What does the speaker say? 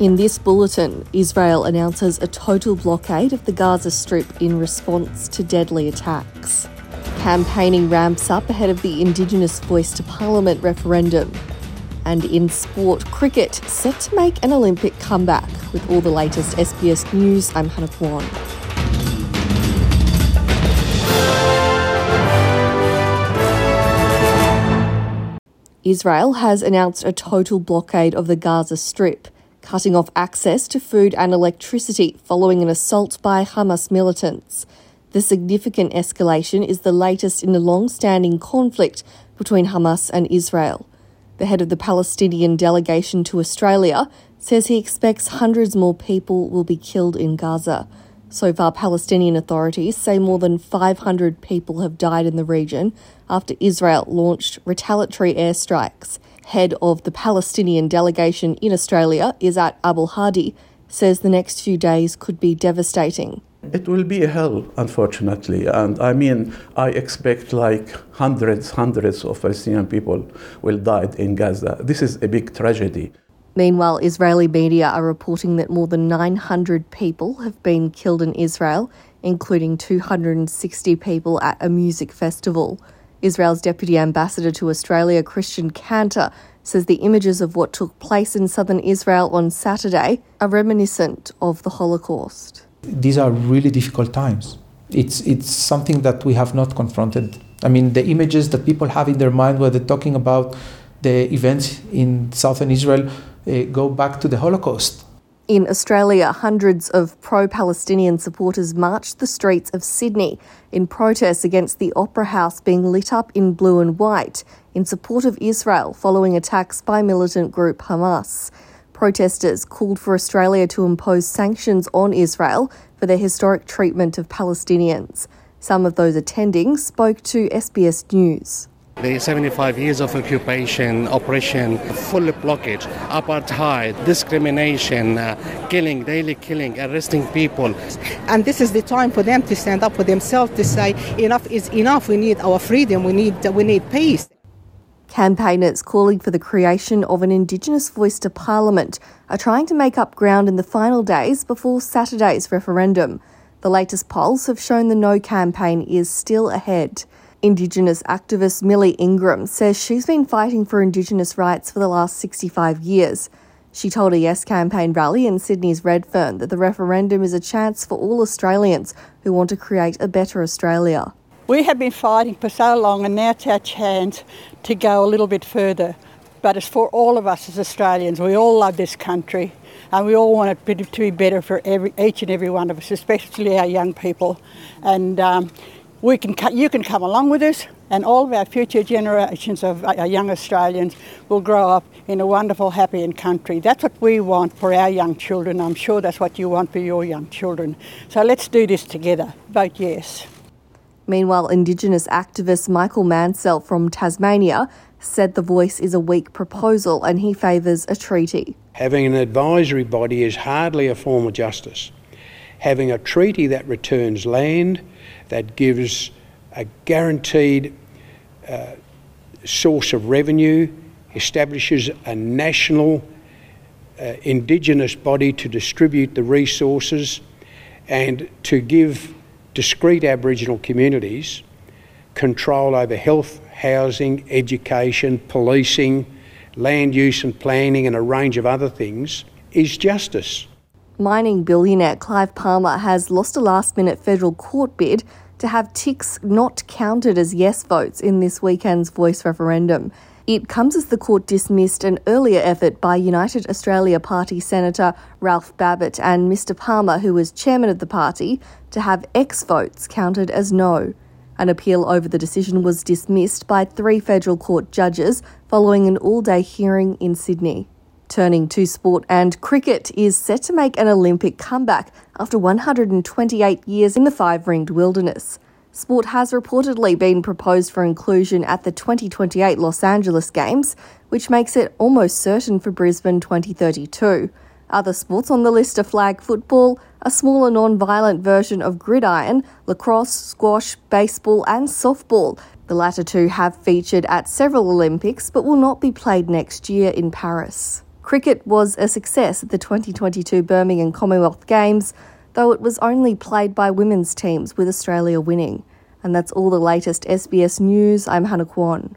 In this bulletin, Israel announces a total blockade of the Gaza Strip in response to deadly attacks. Campaigning ramps up ahead of the Indigenous Voice to Parliament referendum. And in sport, cricket set to make an Olympic comeback. With all the latest SBS news, I'm Hannah Kwan. Israel has announced a total blockade of the Gaza Strip cutting off access to food and electricity following an assault by Hamas militants. The significant escalation is the latest in a long standing conflict between Hamas and Israel. The head of the Palestinian delegation to Australia says he expects hundreds more people will be killed in Gaza. So far, Palestinian authorities say more than 500 people have died in the region after Israel launched retaliatory airstrikes head of the Palestinian delegation in Australia, Izzat Abdulhadi, says the next few days could be devastating. It will be a hell, unfortunately. And I mean, I expect like hundreds, hundreds of Palestinian people will die in Gaza. This is a big tragedy. Meanwhile, Israeli media are reporting that more than 900 people have been killed in Israel, including 260 people at a music festival. Israel's Deputy Ambassador to Australia, Christian Cantor, says the images of what took place in southern Israel on Saturday are reminiscent of the Holocaust. These are really difficult times. It's, it's something that we have not confronted. I mean, the images that people have in their mind where they're talking about the events in southern Israel uh, go back to the Holocaust. In Australia, hundreds of pro Palestinian supporters marched the streets of Sydney in protest against the Opera House being lit up in blue and white in support of Israel following attacks by militant group Hamas. Protesters called for Australia to impose sanctions on Israel for their historic treatment of Palestinians. Some of those attending spoke to SBS News. The 75 years of occupation, oppression, full blockage, apartheid, discrimination, uh, killing, daily killing, arresting people. And this is the time for them to stand up for themselves to say enough is enough. We need our freedom. We need we need peace. Campaigners calling for the creation of an Indigenous voice to Parliament are trying to make up ground in the final days before Saturday's referendum. The latest polls have shown the No campaign is still ahead. Indigenous activist Millie Ingram says she's been fighting for Indigenous rights for the last 65 years. She told a Yes campaign rally in Sydney's Redfern that the referendum is a chance for all Australians who want to create a better Australia. We have been fighting for so long, and now it's our chance to go a little bit further. But it's for all of us as Australians. We all love this country, and we all want it to be better for every, each and every one of us, especially our young people. And um, we can, you can come along with us, and all of our future generations of uh, young Australians will grow up in a wonderful, happy and country. That's what we want for our young children. I'm sure that's what you want for your young children. So let's do this together. Vote yes. Meanwhile, Indigenous activist Michael Mansell from Tasmania said the voice is a weak proposal and he favours a treaty. Having an advisory body is hardly a form of justice. Having a treaty that returns land, that gives a guaranteed uh, source of revenue, establishes a national uh, Indigenous body to distribute the resources and to give discrete Aboriginal communities control over health, housing, education, policing, land use and planning, and a range of other things is justice. Mining billionaire Clive Palmer has lost a last minute federal court bid to have ticks not counted as yes votes in this weekend's voice referendum. It comes as the court dismissed an earlier effort by United Australia Party Senator Ralph Babet and Mr Palmer, who was chairman of the party, to have X votes counted as no. An appeal over the decision was dismissed by three federal court judges following an all day hearing in Sydney. Turning to sport and cricket is set to make an Olympic comeback after 128 years in the five ringed wilderness. Sport has reportedly been proposed for inclusion at the 2028 Los Angeles Games, which makes it almost certain for Brisbane 2032. Other sports on the list are flag football, a smaller non violent version of gridiron, lacrosse, squash, baseball, and softball. The latter two have featured at several Olympics but will not be played next year in Paris. Cricket was a success at the 2022 Birmingham Commonwealth Games, though it was only played by women's teams, with Australia winning. And that's all the latest SBS news. I'm Hannah Kwan.